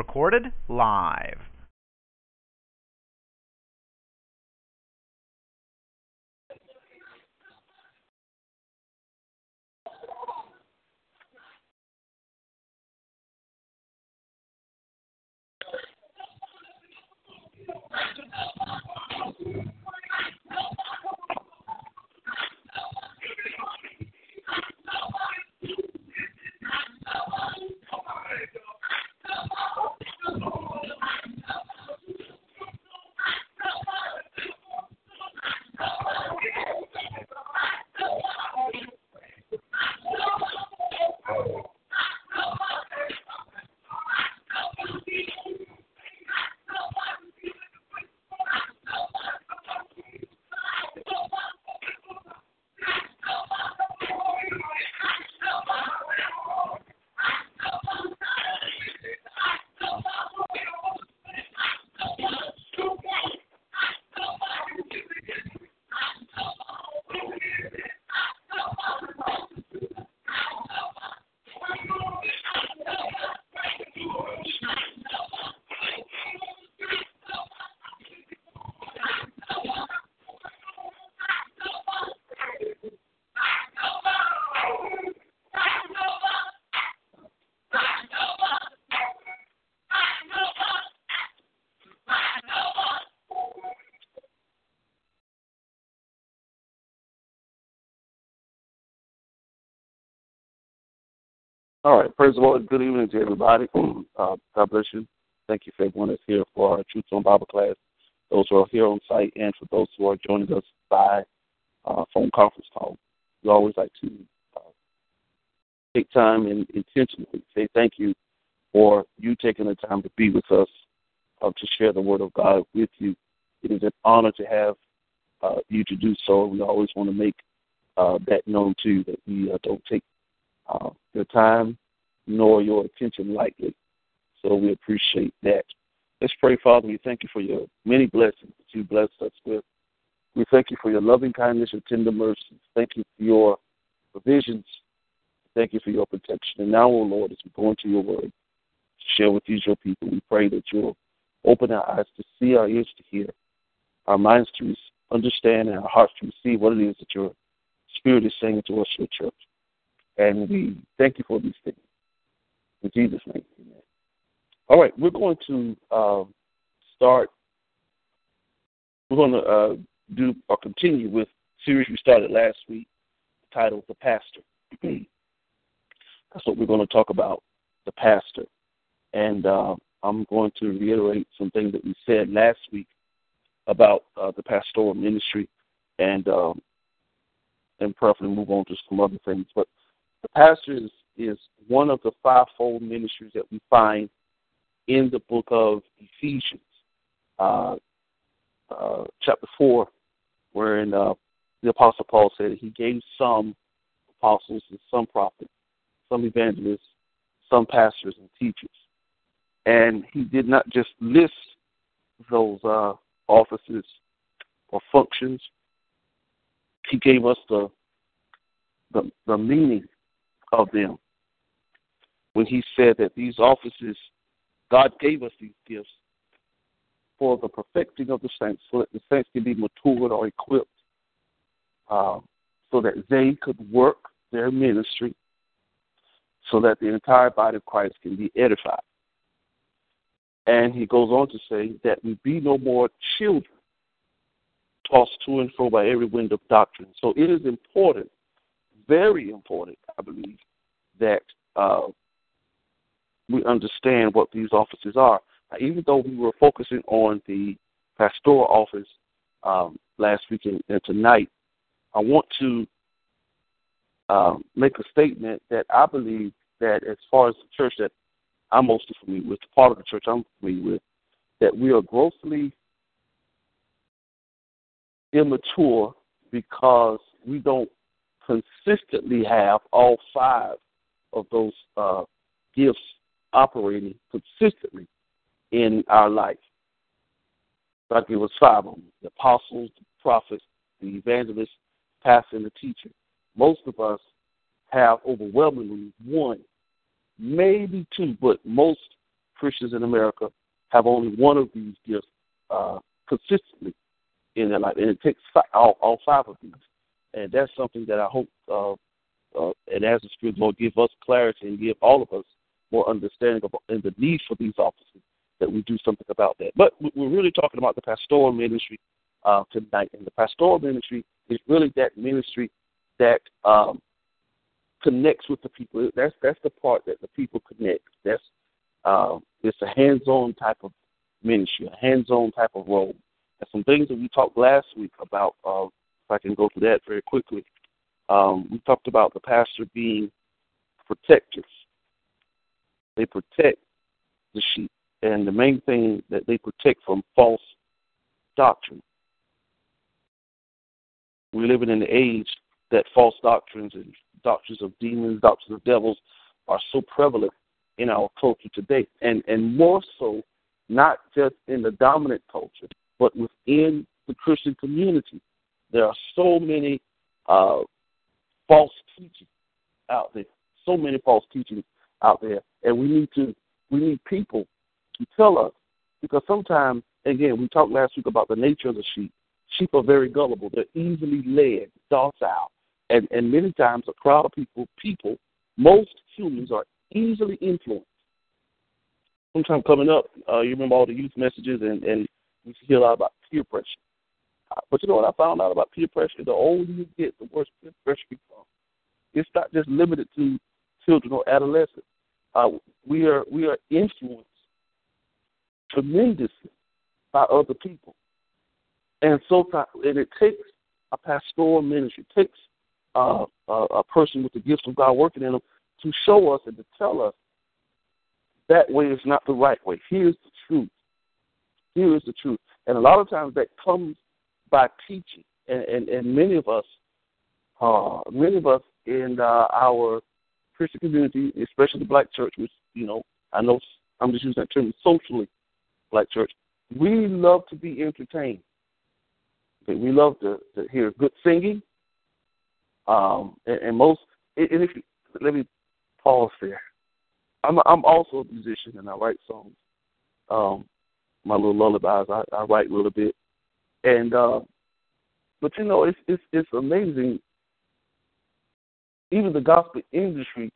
Recorded live. Right. of all, Good evening to everybody. Uh, God bless you. Thank you for everyone that's here for our Truth on Bible class, those who are here on site, and for those who are joining us by uh, phone conference call. We always like to uh, take time and intentionally say thank you for you taking the time to be with us uh, to share the Word of God with you. It is an honor to have uh, you to do so. We always want to make uh, that known to you that we uh, don't take uh, your time nor your attention lightly. So we appreciate that. Let's pray, Father. We thank you for your many blessings that you blessed us with. We thank you for your loving kindness and tender mercies. Thank you for your provisions. Thank you for your protection. And now, O oh Lord, as we go into your word, to share with these your people, we pray that you'll open our eyes to see, our ears to hear, our minds to understand, and our hearts to receive what it is that your Spirit is saying to us, your church. And we thank you for these things. In Jesus' name, amen. All right, we're going to uh, start. We're going to uh, do or continue with series we started last week, titled "The Pastor." That's what we're going to talk about, the pastor. And uh, I'm going to reiterate some things that we said last week about uh, the pastoral ministry, and um, and preferably move on to some other things. But the pastor is, is one of the fivefold ministries that we find in the book of Ephesians, uh, uh, chapter 4, wherein uh, the Apostle Paul said he gave some apostles and some prophets, some evangelists, some pastors and teachers. And he did not just list those uh, offices or functions, he gave us the, the, the meaning of them when he said that these offices, God gave us these gifts for the perfecting of the saints, so that the saints can be matured or equipped, uh, so that they could work their ministry, so that the entire body of Christ can be edified. And he goes on to say that we be no more children, tossed to and fro by every wind of doctrine. So it is important very important, I believe, that uh, we understand what these offices are. Now, even though we were focusing on the pastoral office um, last week and, and, tonight, I want to um, make a statement that I believe that as far as the church that I'm mostly familiar with, the part of the church I'm familiar with, that we are grossly immature because we don't consistently have all five of those uh, gifts operating consistently in our life. I it was five of them the apostles, the prophets, the evangelists, pastor, and the teacher. Most of us have overwhelmingly one, maybe two, but most Christians in America have only one of these gifts uh, consistently in their life, and it takes five, all, all five of these. And that's something that I hope, uh, uh, and as the Spirit Lord give us clarity and give all of us more understanding of and the need for these offices, that we do something about that. But we're really talking about the pastoral ministry uh, tonight, and the pastoral ministry is really that ministry that um, connects with the people. That's that's the part that the people connect. That's uh, it's a hands-on type of ministry, a hands-on type of role. And some things that we talked last week about. Uh, if I can go through that very quickly, um, we talked about the pastor being protectors. They protect the sheep, and the main thing that they protect from false doctrine. We're living in an age that false doctrines and doctrines of demons, doctrines of devils are so prevalent in our culture today. And and more so not just in the dominant culture, but within the Christian community. There are so many uh, false teachings out there. So many false teachings out there. And we need to we need people to tell us because sometimes again we talked last week about the nature of the sheep. Sheep are very gullible. They're easily led, docile and and many times a crowd of people, people, most humans are easily influenced. Sometime coming up, uh, you remember all the youth messages, and and we hear a lot about peer pressure. Uh, but you know what I found out about peer pressure? The older you get, the worse peer pressure becomes. It's not just limited to children or adolescents. Uh, we are we are influenced tremendously by other people, and so and it takes a pastoral ministry, it takes uh, a, a person with the gifts of God working in them to show us and to tell us that way is not the right way. Here's the truth. Here is the truth. And a lot of times that comes by teaching. And, and, and many of us, uh, many of us in uh, our Christian community, especially the black church, which, you know, I know I'm just using that term socially, black church, we love to be entertained. Okay, we love to, to hear good singing. Um, and, and most, and if you, let me pause there. I'm I'm also a musician and I write songs. Um, my little lullabies I, I write a little bit, and uh, but you know it's it's it's amazing. Even the gospel industry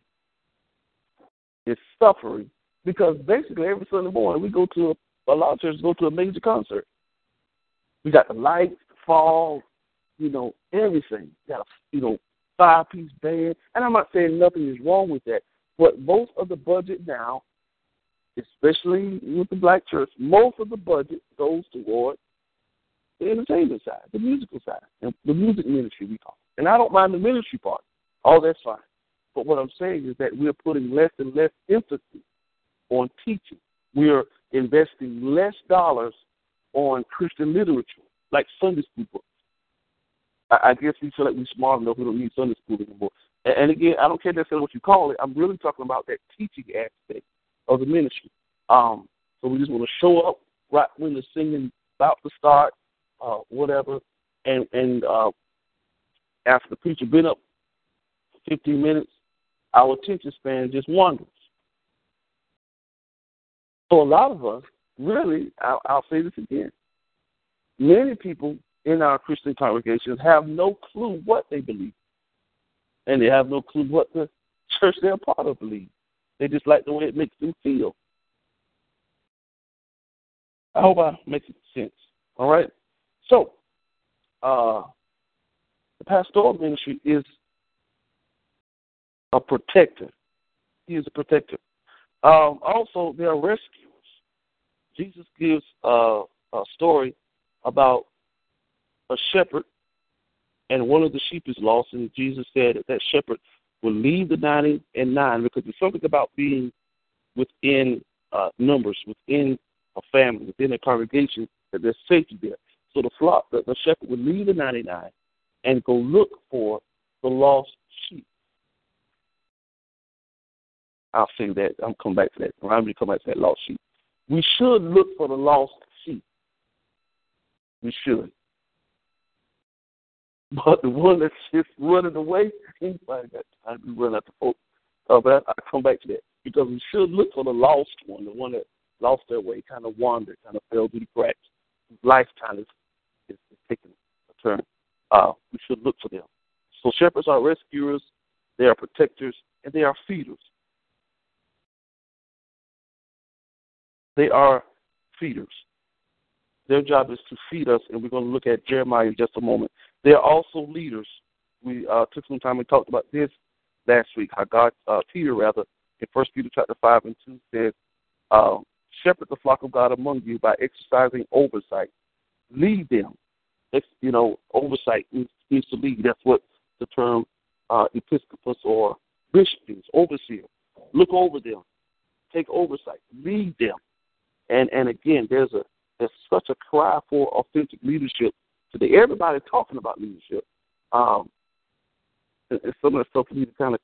is suffering because basically every Sunday morning we go to a, a lot of churches go to a major concert. We got the lights, the fall, you know, everything. You got a you know, five piece band. And I'm not saying nothing is wrong with that. But most of the budget now, especially with the black church, most of the budget goes toward the entertainment side, the musical side, and the music ministry we call it. And I don't mind the ministry part. All that's fine. But what I'm saying is that we're putting less and less emphasis on teaching. We're investing less dollars on Christian literature, like Sunday school books. I, I guess we feel like we're smart enough. We don't need Sunday school anymore. And, and again, I don't care necessarily what you call it. I'm really talking about that teaching aspect of the ministry. Um, so we just want to show up right when the singing about to start, uh, whatever, and and uh, after the preacher been up for 15 minutes, our attention span just wanders. So a lot of us, really, I'll, I'll say this again. Many people in our Christian congregations have no clue what they believe. And they have no clue what the church they're part of believes. They just like the way it makes them feel. I hope I make sense. All right? So, uh, the pastoral ministry is a protector. He is a protector. Um, also, there are rescuers. Jesus gives uh, a story about a shepherd and one of the sheep is lost, and Jesus said that that shepherd will leave the ninety and nine because there's something about being within uh, numbers, within a family, within a congregation, that there's safety there. So the flock, the, the shepherd would leave the 99 and go look for the lost sheep. I'll say that. I'm coming back to that. I'm going to come back to that lost sheep. We should look for the lost sheep. We should. But the one that's just running away, anybody got time to run after folks. Uh, but I, I come back to that because we should look for the lost one, the one that lost their way, kind of wandered, kind of fell through the cracks. Life kind of is, is taking a turn. Uh, we should look for them. So shepherds are rescuers, they are protectors, and they are feeders. They are feeders. Their job is to feed us, and we're going to look at Jeremiah in just a moment. They are also leaders. We uh, took some time and talked about this last week. How God, uh, Peter rather, in First Peter chapter five and two says, uh, "Shepherd the flock of God among you by exercising oversight. Lead them." It's, you know, oversight means, to lead. That's what the term uh, episcopus or bishop is. Overseer. Look over them. Take oversight. Lead them. And and again, there's a there's such a cry for authentic leadership today. Everybody's talking about leadership. Um, some of the stuff we need to kind of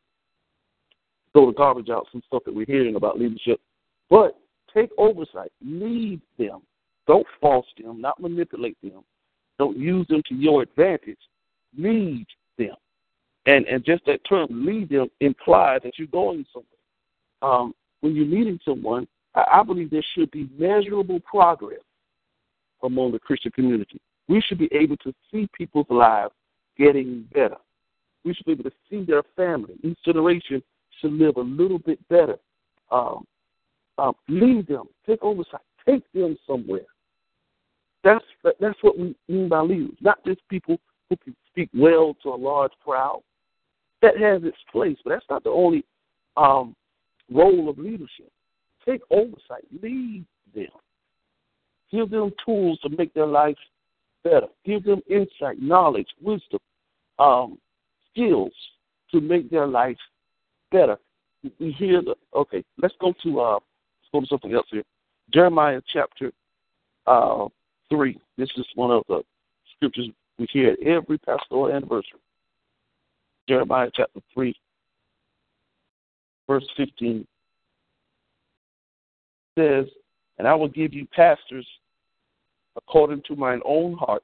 throw the garbage out. Some stuff that we're hearing about leadership, but take oversight. Lead them. Don't false them. Not manipulate them. Don't use them to your advantage. Lead them. And and just that term, lead them, implies that you're going somewhere. Um, when you're leading someone, I, believe there should be measurable progress among the Christian community. We should be able to see people's lives getting better. We should be able to see their family. Each generation should live a little bit better. Um, um, lead them, take oversight, take them somewhere. That's that's what we mean by leaders, not just people who can speak well to a large crowd. That has its place, but that's not the only um, role of leadership. Take oversight, lead them, give them tools to make their lives better, give them insight, knowledge, wisdom, um, skills to make their life better. We hear the okay. Let's go to uh, let's go to something else here. Jeremiah chapter uh, 3. This is one of the scriptures we hear at every pastoral anniversary. Jeremiah chapter 3, verse 15 says, And I will give you pastors according to mine own heart,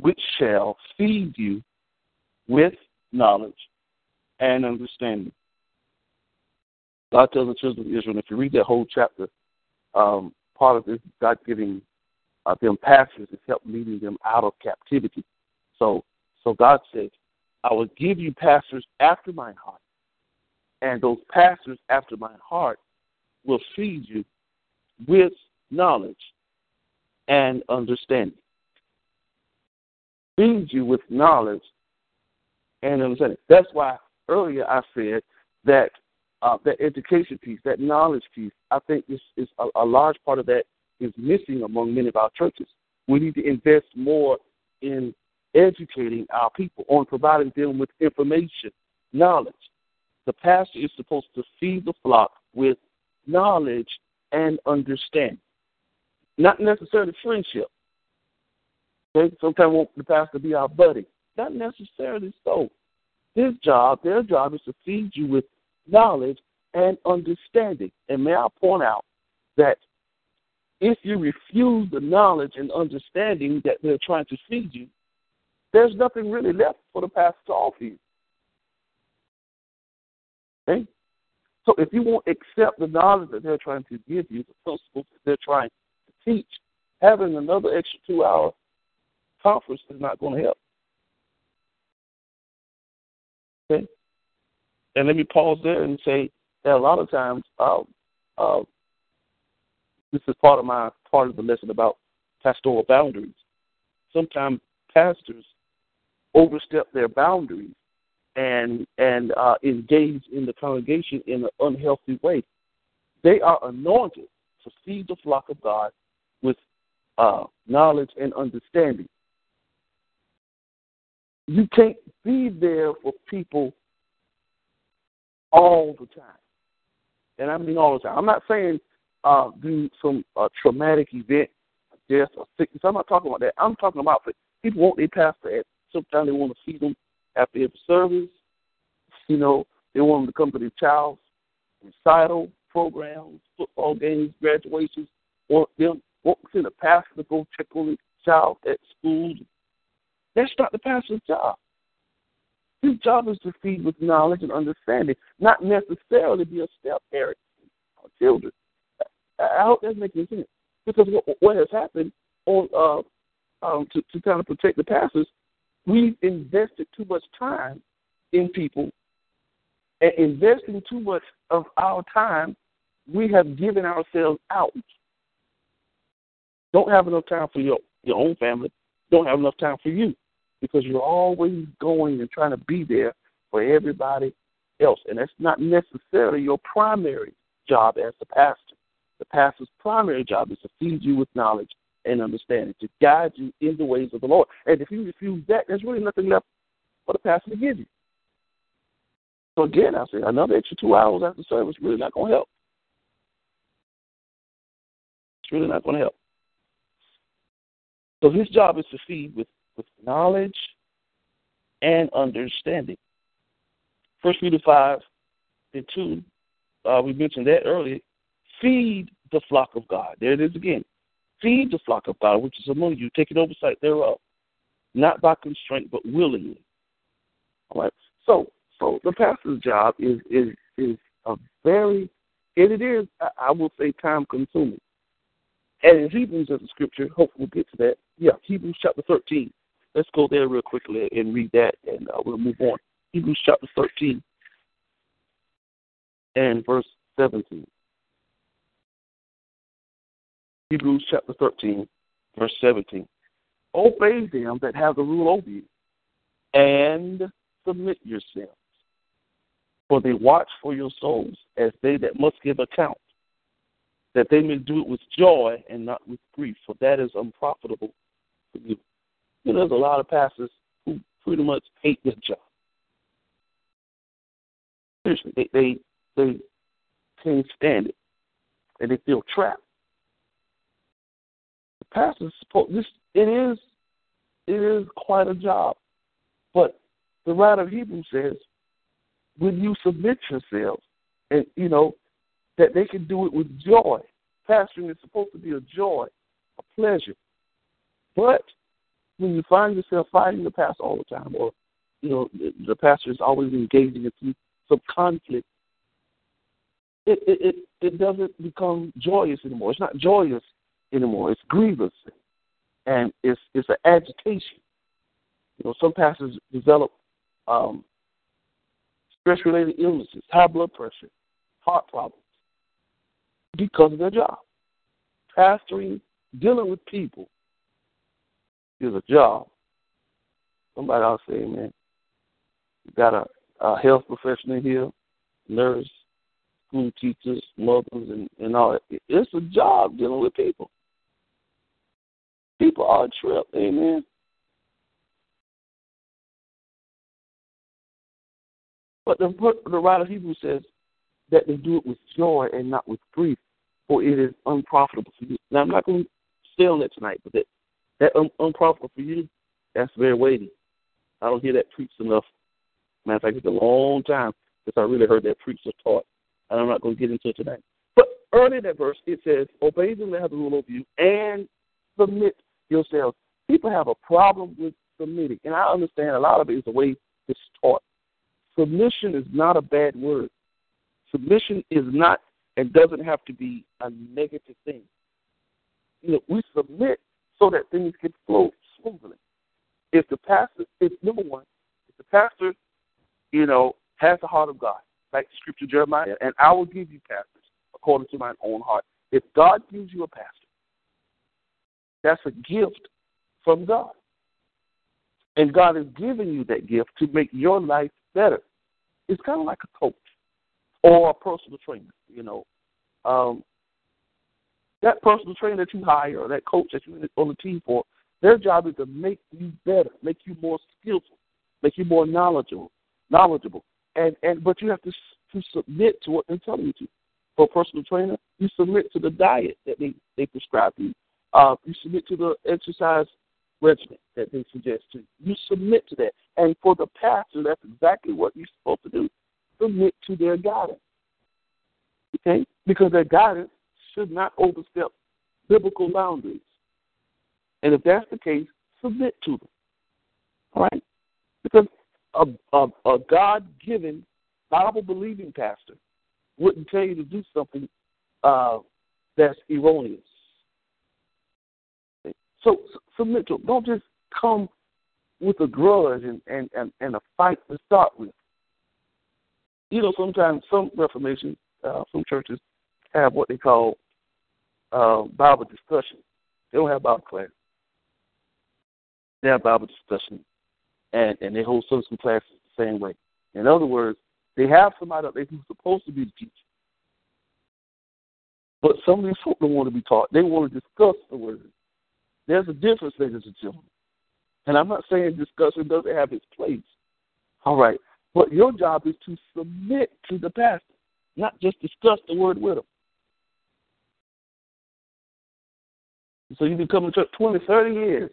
which shall feed you with knowledge and understanding. God tells the children of Israel, if you read that whole chapter, um, part of this God giving uh, them pastors is help leading them out of captivity. So, so God says, I will give you pastors after my heart, and those pastors after my heart will feed you with knowledge and understanding. Feed you with knowledge and understanding. That's why earlier I said that uh, that education piece, that knowledge piece, I think is, is a, a large part of that is missing among many of our churches. We need to invest more in educating our people, on providing them with information, knowledge. The pastor is supposed to feed the flock with knowledge and understanding, not necessarily friendship. Okay? Sometimes want the pastor to be our buddy. Not necessarily so. His job, their job, is to feed you with knowledge and understanding. And may I point out that if you refuse the knowledge and understanding that they're trying to feed you, there's nothing really left for the pastor to offer you. Okay? So if you won't accept the knowledge that they're trying to give you, the principles that they're trying to teach, having another extra two hour conference is not going to help. Okay? And let me pause there and say that a lot of times uh, uh, this is part of my part of the lesson about pastoral boundaries. Sometimes pastors overstep their boundaries and and uh, engage in the congregation in an unhealthy way. They are anointed to feed the flock of God with uh, knowledge and understanding. you can't be there for people all the time. And I mean all the time. I'm not saying uh, do some uh, traumatic event, death or sickness. I'm not talking about that. I'm talking about people want their pastor at sometimes they want to see them after every service. You know, they want them to come to their child's recital programs, football games, graduations. Want them want to send a pastor to go check on the child at school. That's not the pastor's job. His job is to feed with knowledge and understanding, not necessarily be a step parent for children. I hope that's making sense. Because what, what has happened on uh, um, to, to kind of protect the pastors, we've invested too much time in people and investing too much of our time, we have given ourselves out. Don't have enough time for your, your own family. Don't have enough time for you because you're always going and trying to be there for everybody else. And that's not necessarily your primary job as the pastor. The pastor's primary job is to feed you with knowledge and understanding, to guide you in the ways of the Lord. And if you refuse that, there's really nothing left for the pastor to give you. So again, I say another extra two hours after service really not going to help. It's really not going to help. So his job is to feed with, with knowledge and understanding. First Peter five and two, uh, we mentioned that earlier. Feed the flock of God. There it is again. Feed the flock of God, which is among you, taking oversight thereof, not by constraint, but willingly. All right. So, so the pastor's job is is is a very, and it is, I will say, time consuming. And in Hebrews, as a scripture, hopefully we'll get to that. Yeah, Hebrews chapter 13. Let's go there real quickly and read that, and uh, we'll move on. Hebrews chapter 13 and verse 17. Hebrews chapter 13, verse 17. Obey them that have the rule over you, and submit yourselves. For they watch for your souls as they that must give account, that they may do it with joy and not with grief, for that is unprofitable for you. You know, there's a lot of pastors who pretty much hate their job. Seriously, they they, they can't stand it, and they feel trapped pastor's supposed this it is it is quite a job. But the writer of Hebrews says, when you submit yourselves and you know, that they can do it with joy. Pastoring is supposed to be a joy, a pleasure. But when you find yourself fighting the pastor all the time, or you know, the, the pastor is always engaging in some conflict, it, it it it doesn't become joyous anymore. It's not joyous anymore. It's grievous, and it's it's an agitation. You know, some pastors develop um, stress-related illnesses, high blood pressure, heart problems because of their job. Pastoring, dealing with people, is a job. Somebody else say, man, you got a, a health professional here, nurse, school teachers, mothers, and, and all that. It's a job dealing with people. People are tripped. Amen. But the, the writer of Hebrews says that they do it with joy and not with grief, for it is unprofitable for you. Now, I'm not going to stay on that tonight, but that, that un, unprofitable for you, that's very weighty. I don't hear that preached enough. Matter of fact, it's a long time since I really heard that preached or taught, and I'm not going to get into it tonight. But early in that verse, it says, Obey them that have the rule over you, and submit yourselves. People have a problem with submitting, and I understand a lot of it is the way it's taught. Submission is not a bad word. Submission is not and doesn't have to be a negative thing. You know, we submit so that things can flow smoothly. If the pastor, if number one, if the pastor, you know, has the heart of God, like Scripture Jeremiah, and I will give you pastors according to my own heart. If God gives you a pastor, that's a gift from God. And God is giving you that gift to make your life better. It's kind of like a coach or a personal trainer, you know. Um, that personal trainer that you hire or that coach that you're on the team for, their job is to make you better, make you more skillful, make you more knowledgeable, knowledgeable. And and but you have to to submit to what they're telling you to. For a personal trainer, you submit to the diet that they they prescribe you. Uh, you submit to the exercise regimen that they suggest to you. You submit to that. And for the pastor, that's exactly what you're supposed to do. Submit to their guidance. Okay? Because their guidance should not overstep biblical boundaries. And if that's the case, submit to them. All right? Because a, a, a God given, Bible believing pastor wouldn't tell you to do something uh, that's erroneous. So so, them. Don't just come with a grudge and, and, and, and a fight to start with. You know, sometimes some Reformation, uh, some churches have what they call uh, Bible discussion. They don't have Bible class. They have Bible discussion, and and they hold some classes the same way. In other words, they have somebody up there who's supposed to be the teacher, but some of these folk don't want to be taught. They want to discuss the word. There's a difference, ladies and gentlemen. And I'm not saying discussion doesn't have its place. All right. But your job is to submit to the pastor, not just discuss the word with him. So you've been coming to church 20, 30 years,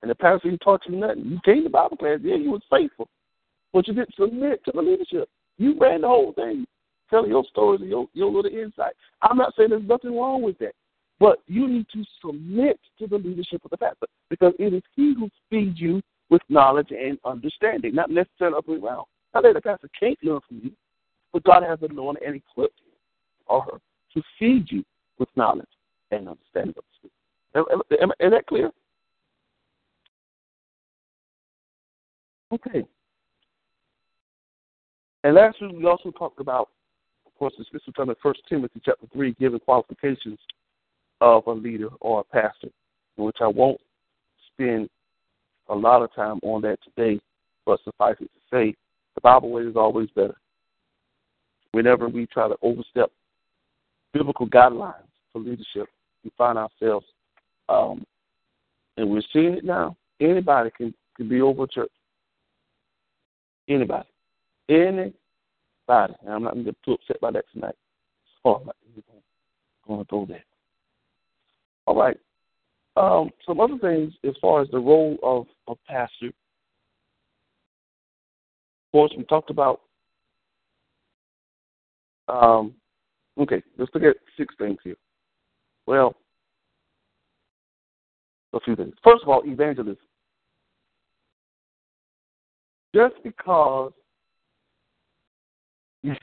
and the pastor ain't taught you nothing. You came to Bible class, yeah, you was faithful, but you didn't submit to the leadership. You ran the whole thing, telling your stories and your, your little insight. I'm not saying there's nothing wrong with that, but you need to submit to the leadership of the pastor because it is he who feeds you with knowledge and understanding, not necessarily up and around. Not that the pastor can't learn from you, but God has anointed and equipped him or her to feed you with knowledge and understanding Am, is that clear? Okay. And last week we also talked about, of course, the scripture from First Timothy chapter three, giving qualifications of a leader or a pastor, which I won't spend a lot of time on that today, but suffice it to say, the Bible way is always better. Whenever we try to overstep biblical guidelines for leadership, we find ourselves um, and we're seeing it now. Anybody can, can be over church. Anybody. Anybody. And I'm not going to get too upset by that tonight. So I'm not going to go there. All right. Um, some other things as far as the role of a pastor. Of course, we talked about. Um, okay, let's look at six things here. Well, a few things. First of all, evangelism. Just because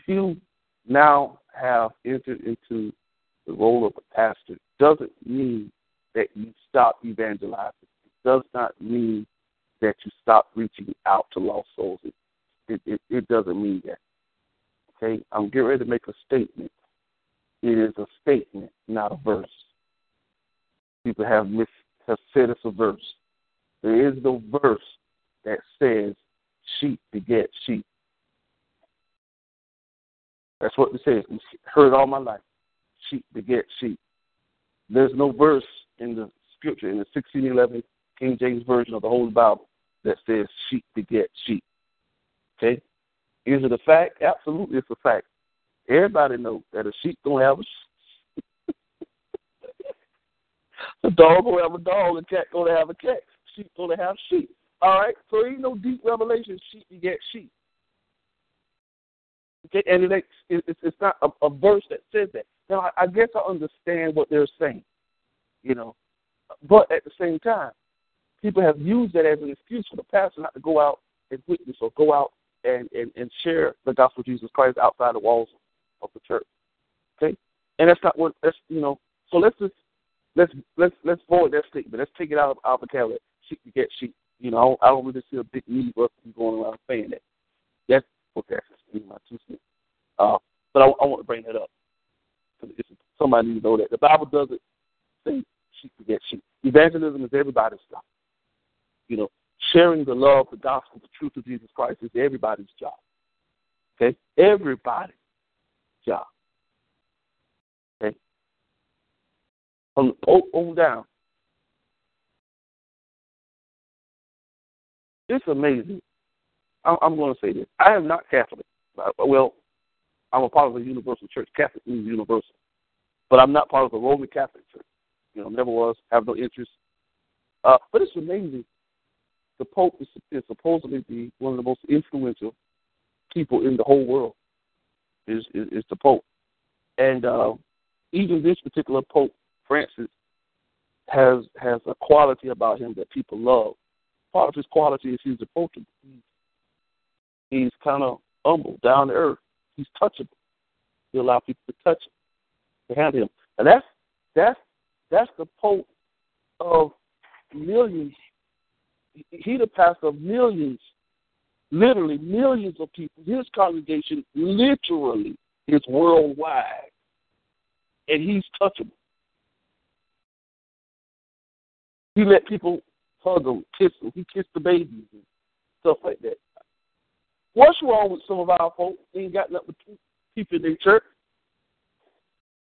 you now have entered into the role of a pastor doesn't mean that you stop evangelizing. It does not mean that you stop reaching out to lost souls. It, it, it, it doesn't mean that. Okay? I'm getting ready to make a statement. It is a statement, not a verse. People have mis has said it's a verse. There is no verse that says sheep beget sheep. That's what it says. Heard all my life. Sheep beget sheep. There's no verse in the scripture, in the 1611 King James Version of the Holy Bible, that says sheep beget sheep. Okay? Is it a fact? Absolutely, it's a fact. Everybody knows that a sheep don't have a sheep. A dog gonna have a dog, a cat gonna have a cat, sheep gonna have sheep. All right, so ain't no deep revelation. Sheep beget sheep. Okay, and it, it's it's not a verse that says that. Now I, I guess I understand what they're saying, you know, but at the same time, people have used that as an excuse for the pastor not to go out and witness or go out and, and, and share the gospel of Jesus Christ outside the walls of the church. Okay? And that's not what that's you know, so let's just let's let's let's void that statement. Let's take it out of our vocabulary. Sheep get sheep. You know, I don't, I don't really see a big need for us to be going around saying that. That's okay. That's my two cents. Uh, but I, I want to bring that up. Somebody needs to know that the Bible doesn't say sheep get sheep. Evangelism is everybody's job. You know, sharing the love, the gospel, the truth of Jesus Christ is everybody's job. Okay, everybody's job. from the on down. It's amazing I'm, I'm going to say this. I am not Catholic. Uh, Well, I'm a part of the Universal Church. Catholic means universal, but I'm not part of the Roman Catholic Church. You know, never was. Have no interest. Uh, but it's amazing. The Pope is, is supposedly the one of the most influential people in the whole world. Is is, is the Pope, and uh, even this particular Pope Francis has has a quality about him that people love. Part of his quality is he's approachable. He's, he's kind of humble, down to earth. He's touchable. He allows people to touch him, to handle him, and that's that's that's the Pope of millions. He the pastor of millions, literally millions of people. His congregation literally is worldwide, and he's touchable. He let people hug him, kiss him. He kissed the babies and stuff like that. What's wrong with some of our folks? They ain't got nothing but people in their church.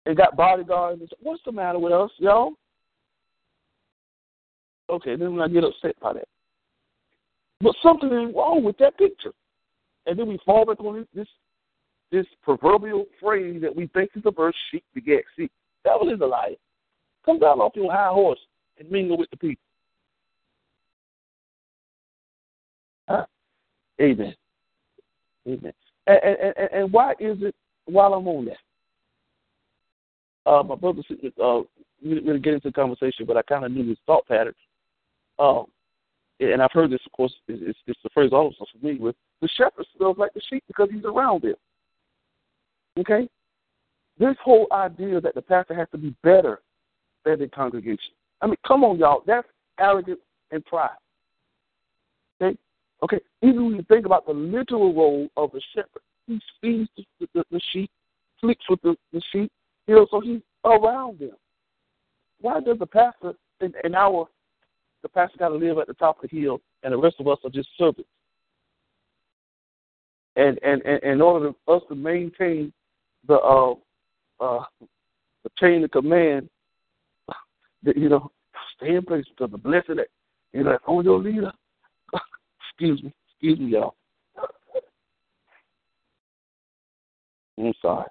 They got bodyguards. What's the matter with us, y'all? Okay, then I get upset by that. But something is wrong with that picture. And then we fall back on this this proverbial phrase that we think is the verse, sheep beget sheep. Devil is a liar. Come down off your high horse and mingle with the people. Huh? Amen. Amen. And, and, and, why is it while I'm on that? Uh, my brother, uh, didn't really get into the conversation, but I kind of knew his thought pattern. Um, and I've heard this, of course, it's, it's the phrase all of us are familiar with. The shepherd smells like the sheep because he's around them. Okay? This whole idea that the pastor has to be better than the congregation. I mean, come on, y'all. That's arrogance and pride. Okay? Okay? Even when you think about the literal role of the shepherd, he feeds the, the, the sheep, sleeps with the, the sheep, you know, so he's around them. Why does the pastor in, in our the pastor got to live at the top of the hill, and the rest of us are just servants? And and, and in order for us to maintain the uh, uh, the chain of command, you know, stay in place because the blessing that you know on your leader. Excuse me, excuse me, y'all. I'm sorry.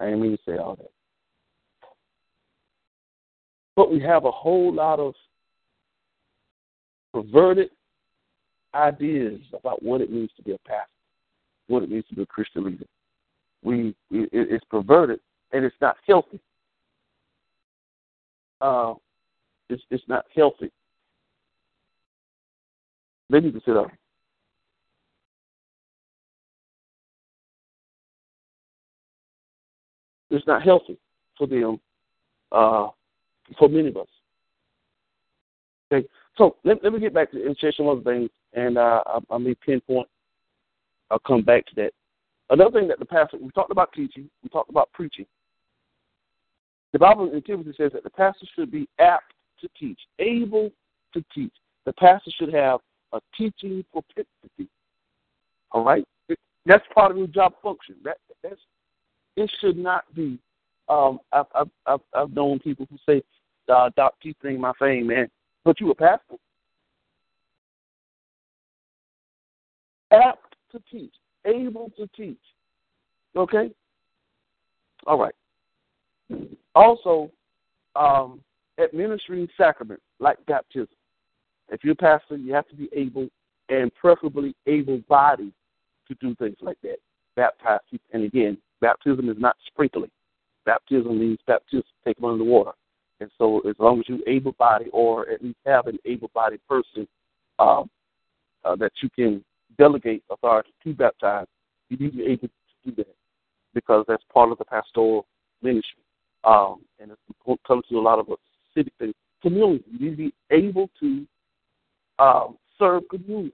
I didn't mean to say all that. But we have a whole lot of perverted ideas about what it means to be a pastor, what it means to be a Christian leader. We, it, it's perverted and it's not healthy. Uh, it's it's not healthy. They need to sit up. It's not healthy for them, uh, for many of us. Okay, so let, let me get back to some other things, and uh, I, I may pinpoint. I'll come back to that. Another thing that the pastor we talked about teaching, we talked about preaching. The Bible in Timothy says that the pastor should be apt to teach, able to teach. The pastor should have a teaching propensity. All right, that's part of your job function. That that's it should not be. Um, I've I've I've, known people who say, uh, "Doc, keep my fame, man," but you a pastor. Apt to teach, able to teach. Okay. All right. Also, um, administering sacraments like baptism. If you're a pastor, you have to be able and preferably able-bodied to do things like that. Baptize people. And again, baptism is not sprinkling. Baptism means baptism, take them under water. And so, as long as you're able-bodied, or at least have an able-bodied person um, uh, that you can delegate authority to baptize, you need to be able to do that because that's part of the pastoral ministry. Um, and it comes to a lot of civic things. Community, you need to be able to um, serve community.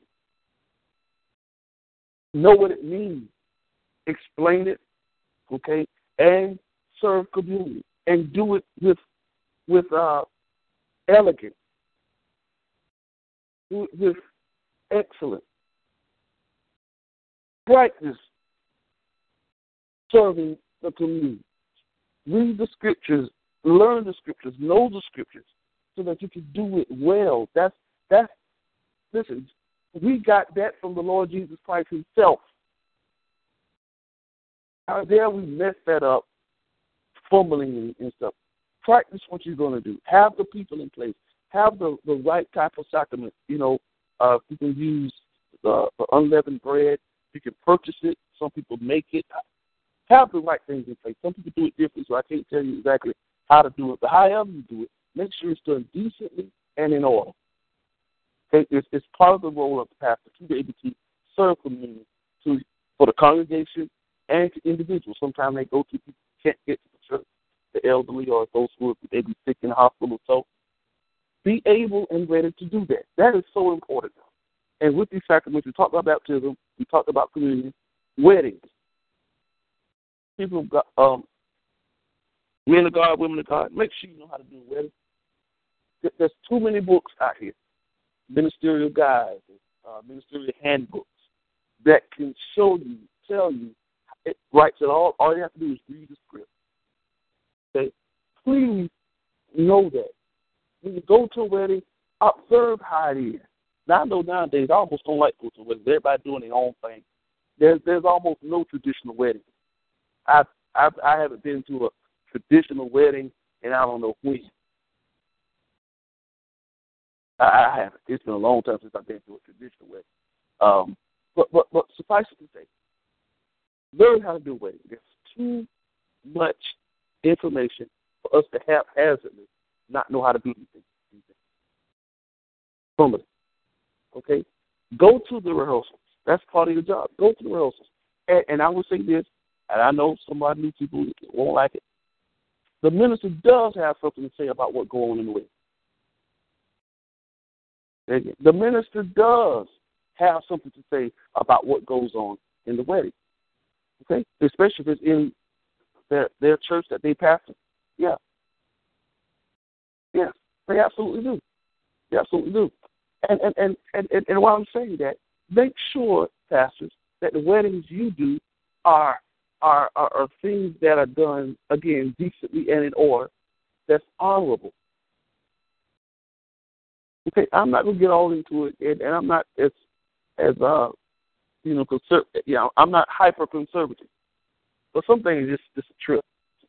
Know what it means, explain it, okay, and serve community, and do it with with uh, elegance, with excellence, practice serving the community. Read the scriptures, learn the scriptures, know the scriptures, so that you can do it well. That's that's listen. We got that from the Lord Jesus Christ Himself. How dare we mess that up, fumbling and, stuff? Practice what you're going to do. Have the people in place. Have the, the right type of sacrament. You know, uh, you can use the, the unleavened bread. You can purchase it. Some people make it. Have the right things in place. Some people do it differently, so I can't tell you exactly how to do it. But however you do it, make sure it's done decently and in order. Okay? It's, it's part of the role of the pastor to be able to serve communion to for the congregation and to individuals. Sometimes they go to people who can't get to the church, the elderly or those who are maybe sick in the hospital. So be able and ready to do that. That is so important. And with these sacraments, we talked about baptism, we talked about communion, weddings. People got um men of God, women of God, make sure you know how to do a wedding. There's too many books out here, ministerial guides, uh, ministerial handbooks that can show you, tell you, it writes it all. All you have to do is read the script. Okay, please know that when you go to a wedding, observe how it is. Now I know nowadays I almost don't like going to weddings. Everybody doing their own thing. There's there's almost no traditional wedding. I I I haven't been to a traditional wedding and I don't know when. I, haven't. It's been a long time since I've been to a traditional wedding. Um, but but but suffice it to say, learn how to do a wedding. There's too much information for us to haphazardly not know how to do these it. Okay? Go to the rehearsals. That's part of your job. Go to the rehearsals. And, and I will say this, and I know some of new people won't like it. The minister does have something to say about what's going on in the wedding. The minister does have something to say about what goes on in the wedding. Okay? Especially if it's in their their church that they pastor. Yeah. Yeah. They absolutely do. They absolutely do. And and, and, and, and, and while I'm saying that, make sure, pastors, that the weddings you do are are, are, are things that are done again decently and in order, that's honorable. Okay, I'm not gonna get all into it, and, and I'm not as as uh you know conser- you know I'm not hyper conservative, but some things just just a trip.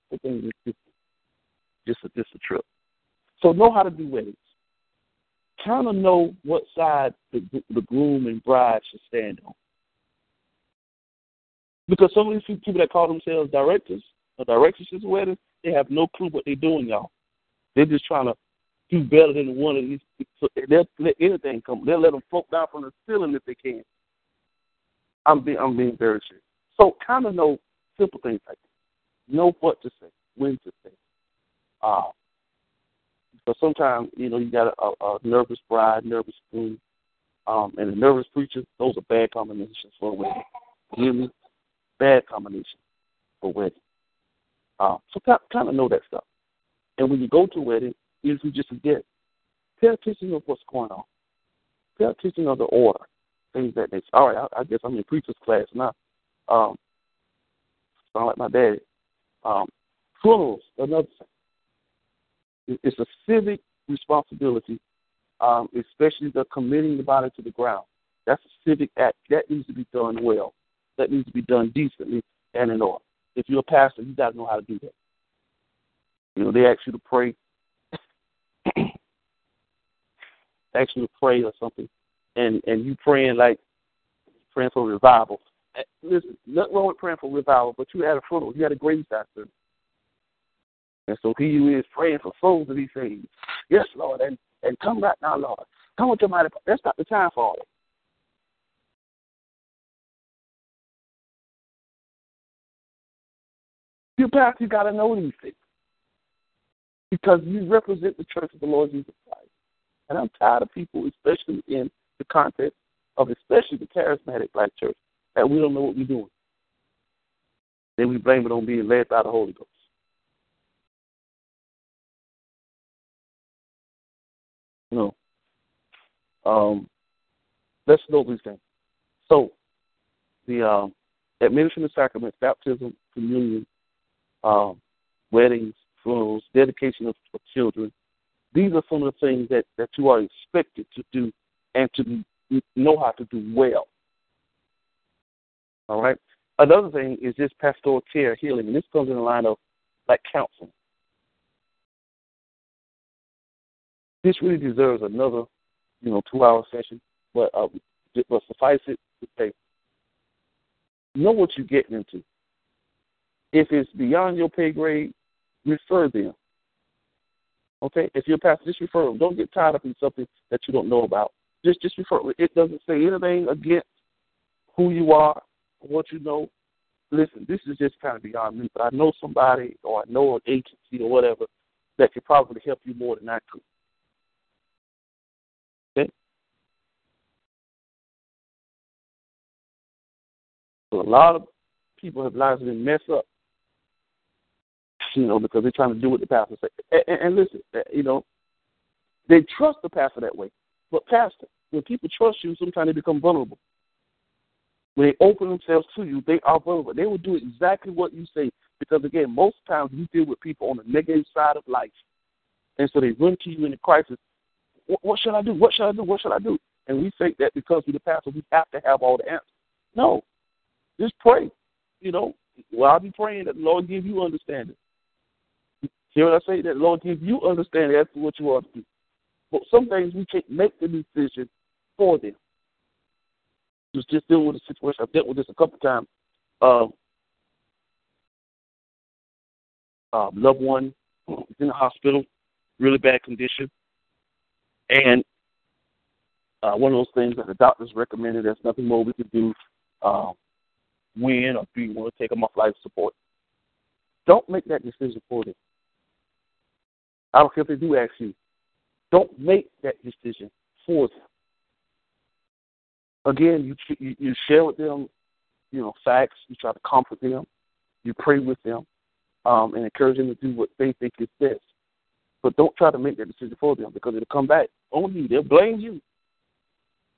Some things just just a, just a trip. So know how to do weddings. Kind of know what side the the groom and bride should stand on. Because some of these people that call themselves directors or directresses of weddings, they have no clue what they're doing, y'all. They're just trying to do better than one of these. So they'll let anything come. They'll let them float down from the ceiling if they can. I'm being, I'm being very serious. So kind of know simple things like that. Know what to say, when to say. Uh, because sometimes you know you got a, a, a nervous bride, nervous groom, um, and a nervous preacher. Those are bad combinations for a wedding. You me? Bad combination for a wedding. Uh, so kind of know that stuff. And when you go to a wedding, is we just forget. Pay attention of what's going on. Pay attention of the order, things that nature. All right, I, I guess I'm in preacher's class now. Um, sound like my daddy. Um, funerals, another thing. It's a civic responsibility, um, especially the committing the body to the ground. That's a civic act. That needs to be done well. That needs to be done decently and in order. If you're a pastor, you got to know how to do that. You know, they ask you to pray ask you to pray or something, and and you praying like praying for revival. Eh, listen, nothing wrong with praying for revival, but you had a funeral, you had a graveside service. And so he who is praying for souls to be saved. Yes, Lord, and, and come back now, Lord. Come with your mighty That's not the time for all that. You pastor, you gotta know these things because you represent the church of the Lord Jesus Christ. And I'm tired of people, especially in the context of especially the charismatic black church, that we don't know what we're doing. Then we blame it on being led by the Holy Ghost. No. Um, let's know these things. So, the um, administration of sacraments, baptism, communion, um, weddings, funerals, dedication of, of children. These are some of the things that, that you are expected to do and to know how to do well. All right. Another thing is this pastoral care healing, and this comes in the line of like counseling. This really deserves another, you know, two-hour session, but uh, but suffice it to say, know what you're getting into. If it's beyond your pay grade, refer them. Okay, if you're a pastor, just refer. Don't get tied up in something that you don't know about. Just just refer. It doesn't say anything against who you are, what you know. Listen, this is just kind of beyond me, but I know somebody or I know an agency or whatever that could probably help you more than I could. Okay? So a lot of people have lives been messed up, you know, because they're trying to do what the pastor says. And, and, listen, uh, you know, they trust the pastor that way. But pastor, when people trust you, sometimes they become vulnerable. When they open themselves to you, they are vulnerable. They will do exactly what you say because, again, most times you deal with people on the negative side of life. And so they run to you in a crisis. What, what should I do? What should I do? What should I do? And we think that because we're the pastor, we have to have all the answers. No. Just pray. You know, well, I'll be praying that the Lord give you understanding. Hear what I say? That Lord give you understanding as to what you ought to do. But some things we can't make the decision for them was just dealing with a situation. I've dealt with this a couple times. Uh, uh, loved one is in the hospital, really bad condition, and uh, one of those things that the doctors recommended. There's nothing more we can do. Uh, when or do you want to take them off life support? Don't make that decision for them. I don't care if they do ask you. Don't make that decision for them again, you, you share with them, you know, facts. You try to comfort them. You pray with them, um, and encourage them to do what they think is best. But don't try to make that decision for them because it'll come back on you. They'll blame you.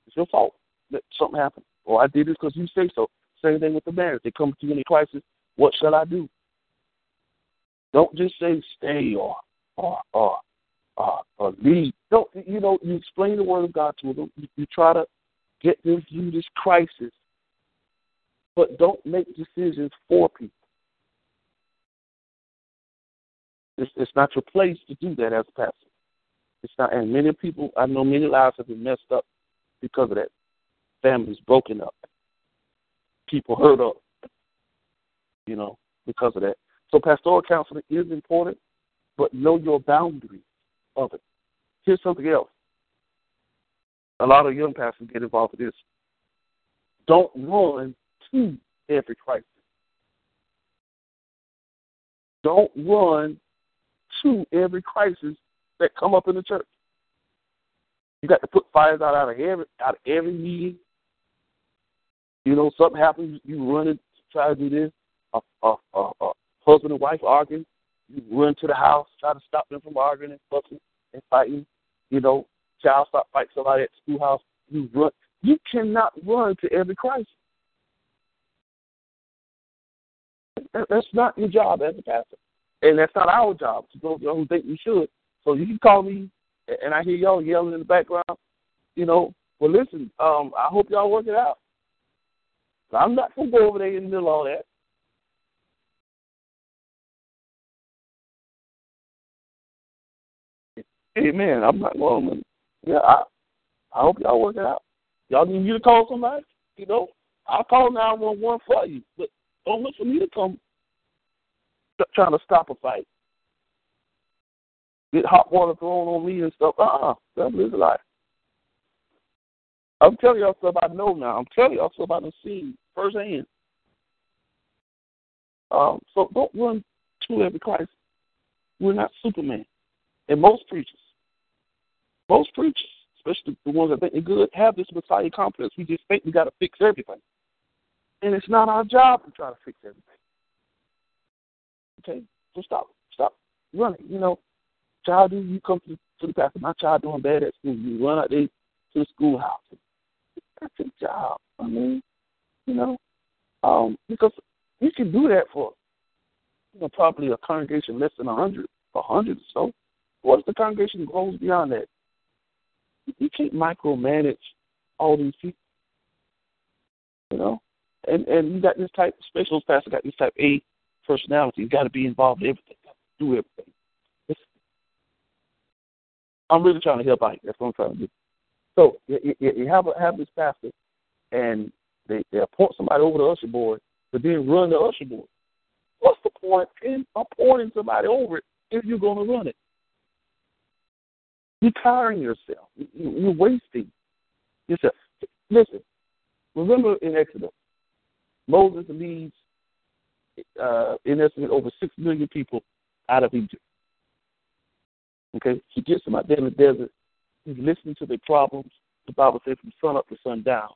It's your fault that something happened, or I did this because you say so. Same thing with the marriage. They come to you in a crisis. What shall I do? Don't just say stay or or or uh, or leave. Don't you know? You explain the word of God to them. You, you try to get them through this crisis, but don't make decisions for people. It's, it's not your place to do that as a pastor. It's not, and many people, I know many lives have been messed up because of that. Families broken up, people hurt up, you know, because of that. So pastoral counseling is important, but know your boundaries of it. Here's something else a lot of young pastors get involved with this. Don't run to every crisis. Don't run to every crisis that come up in the church. You got to put fires out, out of every out of every meeting. You know, something happens, you run and try to do this. A, a, a, a husband and wife arguing, you run to the house, try to stop them from arguing and fussing and fighting. You know, child stop fight somebody at the schoolhouse, you run. You cannot run to every crisis. That's not your job as a pastor, and that's not our job. To those who think we should, so you can call me, and I hear y'all yelling in the background. You know, well, listen. Um, I hope y'all work it out. I'm not gonna go over there in the middle of all that. Amen. I'm not going yeah, I, I hope y'all work it out. Y'all need me to call somebody? You know, I'll call 911 for you, but don't look for me to come trying to stop a fight. Get hot water thrown on me and stuff. Uh-uh. Devil is a lie. I'm telling y'all stuff I know now. I'm telling y'all stuff I've seen firsthand. Um, so don't run to every crisis. We're not Superman. And most preachers, most preachers, especially the ones that think they're good, have this Messiah complex. We just think we got to fix everything. And it's not our job to try to fix everything. Okay? So stop. Stop running. You know, child, do you come to the, to the pastor? My child doing bad at school. You run out there to the schoolhouse. That's your job. I mean, you know, um, because you can do that for, you know, probably a congregation less than a hundred, a hundred or so. What if the congregation grows beyond that? You can't micromanage all these people. You know, and and you got this type special pastor got this type A personality. You got to be involved in everything, do everything. I'm really trying to help out. That's what I'm trying to do. So you, you, you have a, have this pastor, and they they appoint somebody over the usher board, but then run the usher board. What's the point in appointing somebody over it if you're going to run it? You're tiring yourself. You're wasting yourself. Listen, remember in Exodus, Moses leads, uh, in estimate, over six million people out of Egypt. Okay, he gets them out there in the desert. He's listening to their problems. The Bible says from sun up to sundown.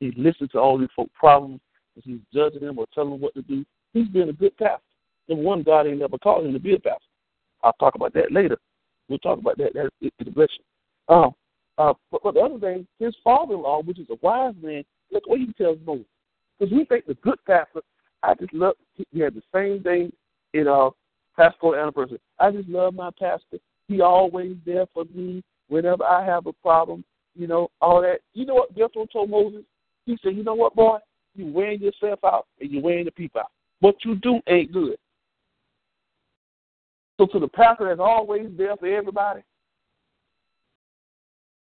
He's listening to all these folk problems. He's judging them or telling them what to do. He's been a good pastor. Number one, God ain't never called him to be a pastor. I'll talk about that later. We'll talk about that. That's a blessing. Um, uh, but, but the other thing, his father-in-law, which is a wise man, look what he tells Moses. Because we think the good pastor, I just love, he had the same thing in uh, pastoral anniversary. I just love my pastor. He always there for me whenever I have a problem, you know, all that. You know what Jethro told Moses? He said, you know what, boy? You wearing yourself out and you wearing the people out. What you do ain't good. So to the pastor that's always there for everybody,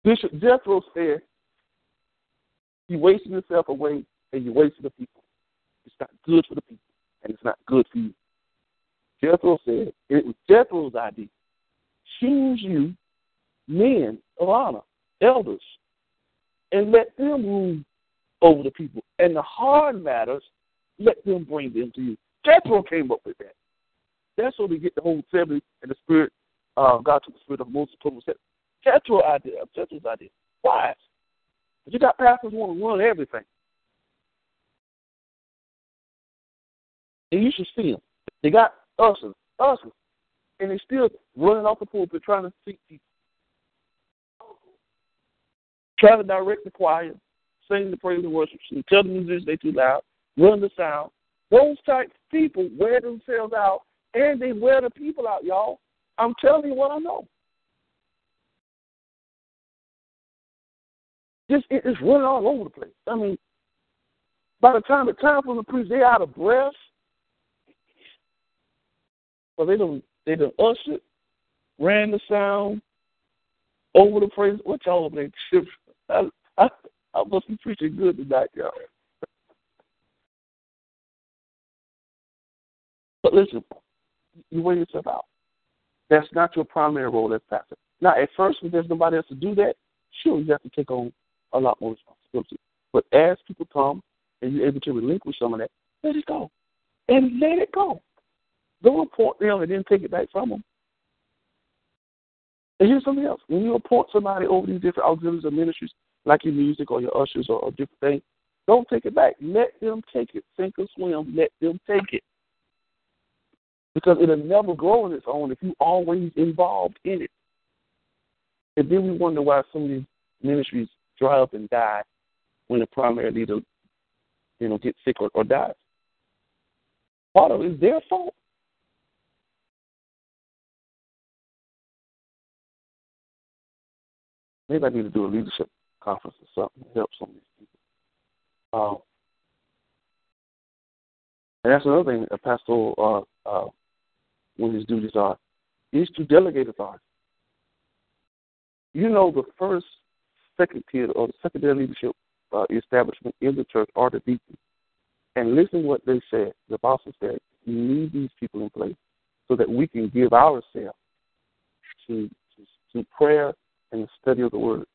Bishop Jethro said, you're wasting yourself away and you're wasting the people. It's not good for the people, and it's not good for you. Jethro said, it was Jethro's idea. Choose you men of honor, elders, and let them rule over the people. And the hard matters, let them bring them to you. Jethro came up with that. That's where we get the whole 70 and the spirit, uh, God took the spirit of Moses, put him Jethro idea, Jethro's idea. Why? But you got pastors who want to run everything. And you should see them. They got ushers, ushers, and they still running off the pulpit trying to seek people. Trying to direct the choir, sing the praise and worship, and tell the musicians they too loud, run the sound. Those type of people wear themselves out and they wear the people out, y'all. I'm telling you what I know. Just it, it's running all over the place. I mean, by the time it's time for the priest, they're out of breath. So they don't they don't usher, ran the sound over the praise. What y'all over there? I, I, I must be preaching good tonight, y'all. But listen, you wear yourself out. That's not your primary role as pastor. Now, at first, when there's nobody else to do that, sure, you have to take on a lot more responsibility. But as people come and you're able to relinquish some of that, let it go. And let it go. Don't report them and then take it back from them. And here's something else. When you appoint somebody over these different auxiliaries or ministries, like your music or your ushers or, or different things, don't take it back. Let them take it. Sink or swim, let them take it. Because it'll never grow on its own if you're always involved in it. And then we wonder why some of these ministries dry up and die when the primary leader, you know, gets sick or, or dies. Part of it is their fault. Maybe I need to do a leadership conference or something to help some of these people. Um, and that's another thing a pastoral uh, uh, when his duties are, is to delegate authority. You know, the first, second tier or the secondary leadership uh, establishment in the church are the deacons. And listen what they said. The apostle said, "We need these people in place so that we can give ourselves to, to, to prayer and the study of the word."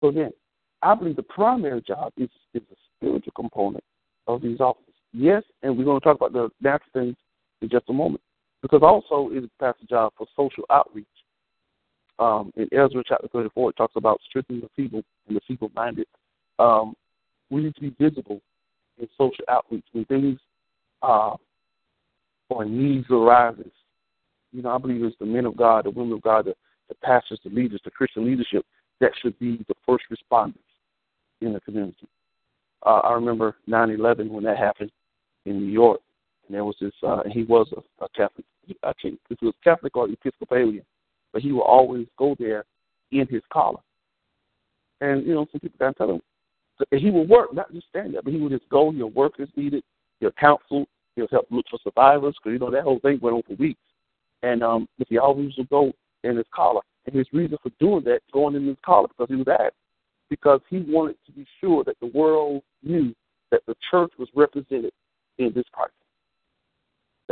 So again, I believe the primary job is is the spiritual component of these offices. Yes, and we're going to talk about the natural things in just a moment. Because also is pastor job for social outreach. Um, in Ezra chapter 34, it talks about strengthening the feeble and the feeble minded. Um, we need to be visible in social outreach when things uh, or needs arises. You know, I believe it's the men of God, the women of God, the, the pastors, the leaders, the Christian leadership that should be the first responders in the community. Uh, I remember 9/11 when that happened in New York. And there was this, uh, he was a, a Catholic. I can't, if he was Catholic or Episcopalian, but he would always go there in his collar. And you know, some people gotta tell him. He would work, not just stand there, but he would just go. He'll work as needed. He'll counsel. He'll help look for survivors because you know that whole thing went on for weeks. And um, if he always would go in his collar, and his reason for doing that, going in his collar, because he was asked, because he wanted to be sure that the world knew that the church was represented in this crisis.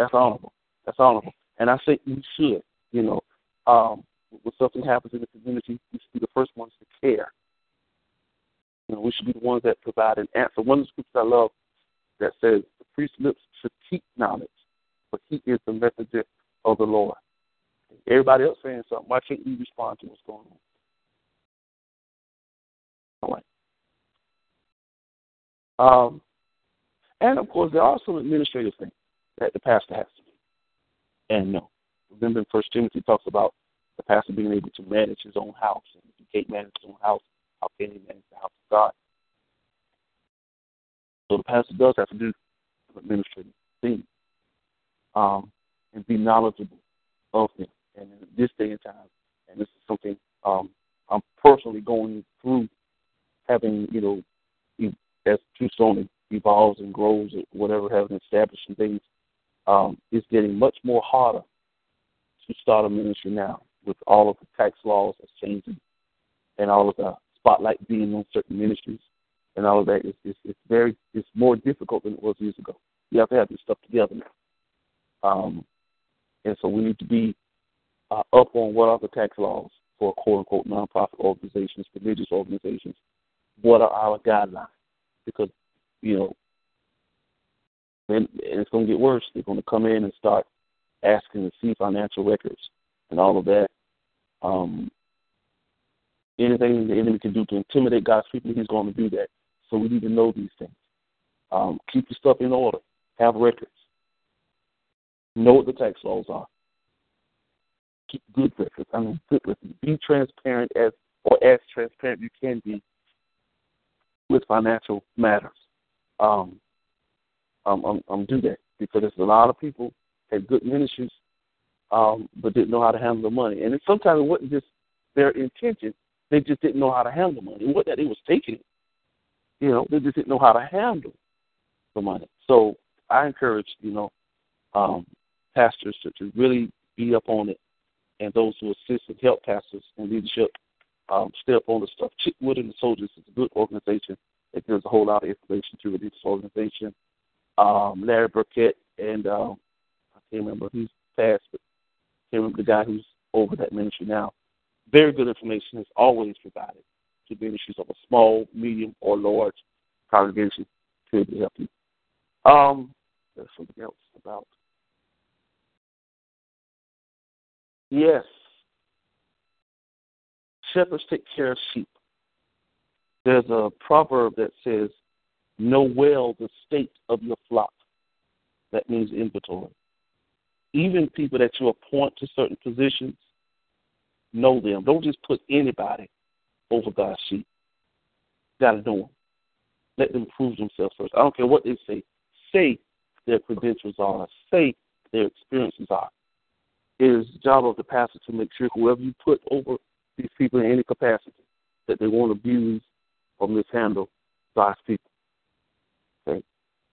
That's honorable. That's honorable. And I think we should, you know, um, when something happens in the community, we should be the first ones to care. You know, we should be the ones that provide an answer. One of the scriptures I love that says the priest's lips should keep knowledge, but he is the messenger of the Lord. Everybody else saying something. Why can't you respond to what's going on? All right. Um, and of course, there are some administrative things that the pastor has to. And no, remember in First Timothy talks about the pastor being able to manage his own house. And if he can't manage his own house, how can he manage the house of God? So the pastor does have to do administrative things um, and be knowledgeable of them. And in this day and time, and this is something um, I'm personally going through, having you know, as Truth Zone evolves and grows, or whatever, having established some things, um, it's getting much more harder to start a ministry now with all of the tax laws that's changing and all of the spotlight being on certain ministries and all of that. It's, it's, it's very it's more difficult than it was years ago. You have to have this stuff together now. Um, and so we need to be uh, up on what are the tax laws for quote unquote nonprofit organizations, religious organizations. What are our guidelines? Because you know, and, it's going to get worse. They're going to come in and start asking to see financial records and all of that. Um, anything the enemy can do to intimidate God's people, he's going to do that. So we need to know these things. Um, keep your stuff in order. Have records. Know what the tax laws are. Keep good records. I mean, good records. Be transparent as or as transparent you can be with financial matters. Um, um, um, um, do that because there's a lot of people had good ministries, um, but didn't know how to handle the money. And it, sometimes it wasn't just their intention; they just didn't know how to handle money. It wasn't that they was taking it, you know, they just didn't know how to handle the money. So I encourage, you know, um, pastors to, to really be up on it, and those who assist and help pastors and leadership um, stay up on the stuff. Chickwood and the Soldiers is a good organization that gives a whole lot of information to this organization. Um, Larry Burkett and um, I can't remember who's passed, but I can't remember the guy who's over that ministry now. Very good information is always provided to ministries of a small, medium, or large congregation to help you. Um, there's something else about. Yes, shepherds take care of sheep. There's a proverb that says, Know well the state of your flock. That means inventory. Even people that you appoint to certain positions, know them. Don't just put anybody over God's sheep. You got to know them. Let them prove themselves first. I don't care what they say. Say their credentials are. Say their experiences are. It is the job of the pastor to make sure whoever you put over these people in any capacity that they won't abuse or mishandle God's people.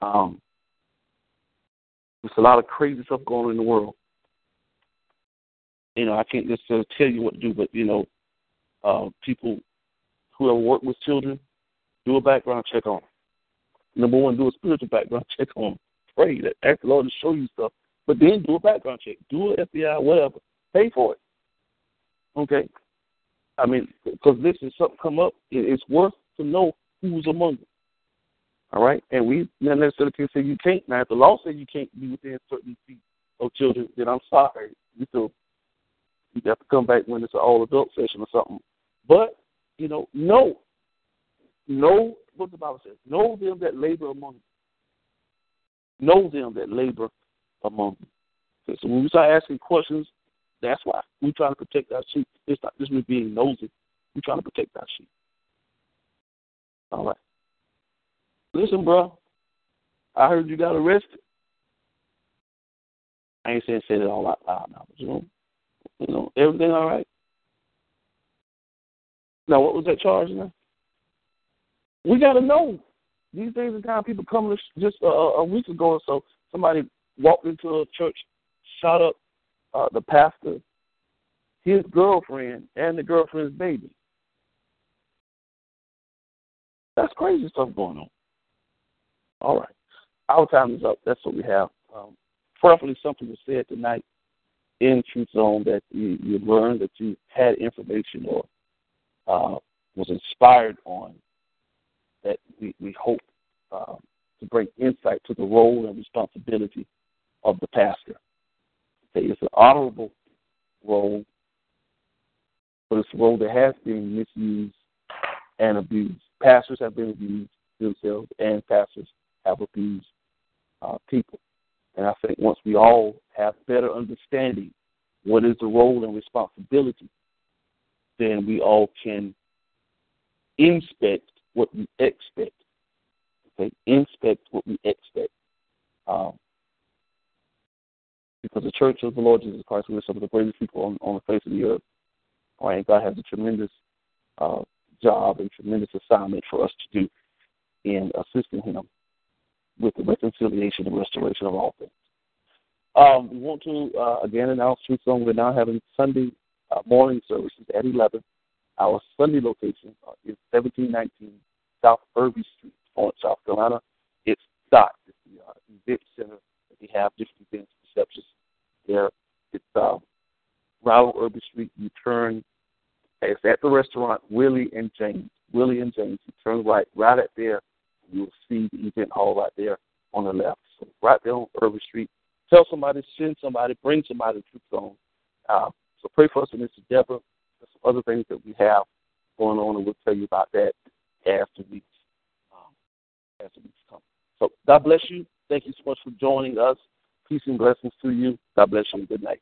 Um, there's a lot of crazy stuff going on in the world. You know, I can't just uh, tell you what to do, but you know, uh, people who have worked with children, do a background check on them. Number one, do a spiritual background check on them. Pray that ask the Lord to show you stuff, but then do a background check. Do an FBI, whatever. Pay for it. Okay. I mean, because this is something come up, it's worth to know who's among them. All right, and we not necessarily can say you can't. Now, if the law says you can't be within certain feet of children, then I'm sorry. You still you have to come back when it's an all adult session or something. But you know, know, know what the Bible says. Know them that labor among you. Know them that labor among you. So when we start asking questions, that's why we try to protect our sheep. It's not just me being nosy. We trying to protect our sheep. All right. Listen, bro. I heard you got arrested. I ain't saying say it all out loud now, but you know, you know, everything all right. Now, what was that charge now? we got to know. These days and time, people come just a, a week ago or so, somebody walked into a church, shot up uh, the pastor, his girlfriend, and the girlfriend's baby. That's crazy stuff going on. All right. Our time is up. That's what we have. Um, preferably something was said tonight in Truth Zone that you, you learned, that you had information or uh, was inspired on that we, we hope um, to bring insight to the role and responsibility of the pastor. Okay, it's an honorable role, but it's a role that has been misused and abused. Pastors have been abused themselves, and pastors have abused uh, people. And I think once we all have better understanding what is the role and responsibility, then we all can inspect what we expect. Okay, inspect what we expect. Um, because the Church of the Lord Jesus Christ, we are some of the greatest people on, on the face of the earth. All right, God has a tremendous uh, job and tremendous assignment for us to do in assisting Him with the reconciliation and restoration of all things. Um, we want to uh, again announce Truth Zone. We're now having Sunday uh, morning services at 11. Our Sunday location uh, is 1719 South Irby Street, Florence, South Carolina. It's DOT, it's the uh, event center that we have different events, and receptions there. It's uh, Ronald Irby Street. You turn, it's at the restaurant Willie and James. Willie and James. You turn right, right at there. You'll see the event hall right there on the left. So right there on Irby Street. Tell somebody, send somebody, bring somebody to zone. Uh, so pray for us and Mr. Deborah. There's some other things that we have going on, and we'll tell you about that as the weeks um, as the weeks come. So God bless you. Thank you so much for joining us. Peace and blessings to you. God bless you. And good night.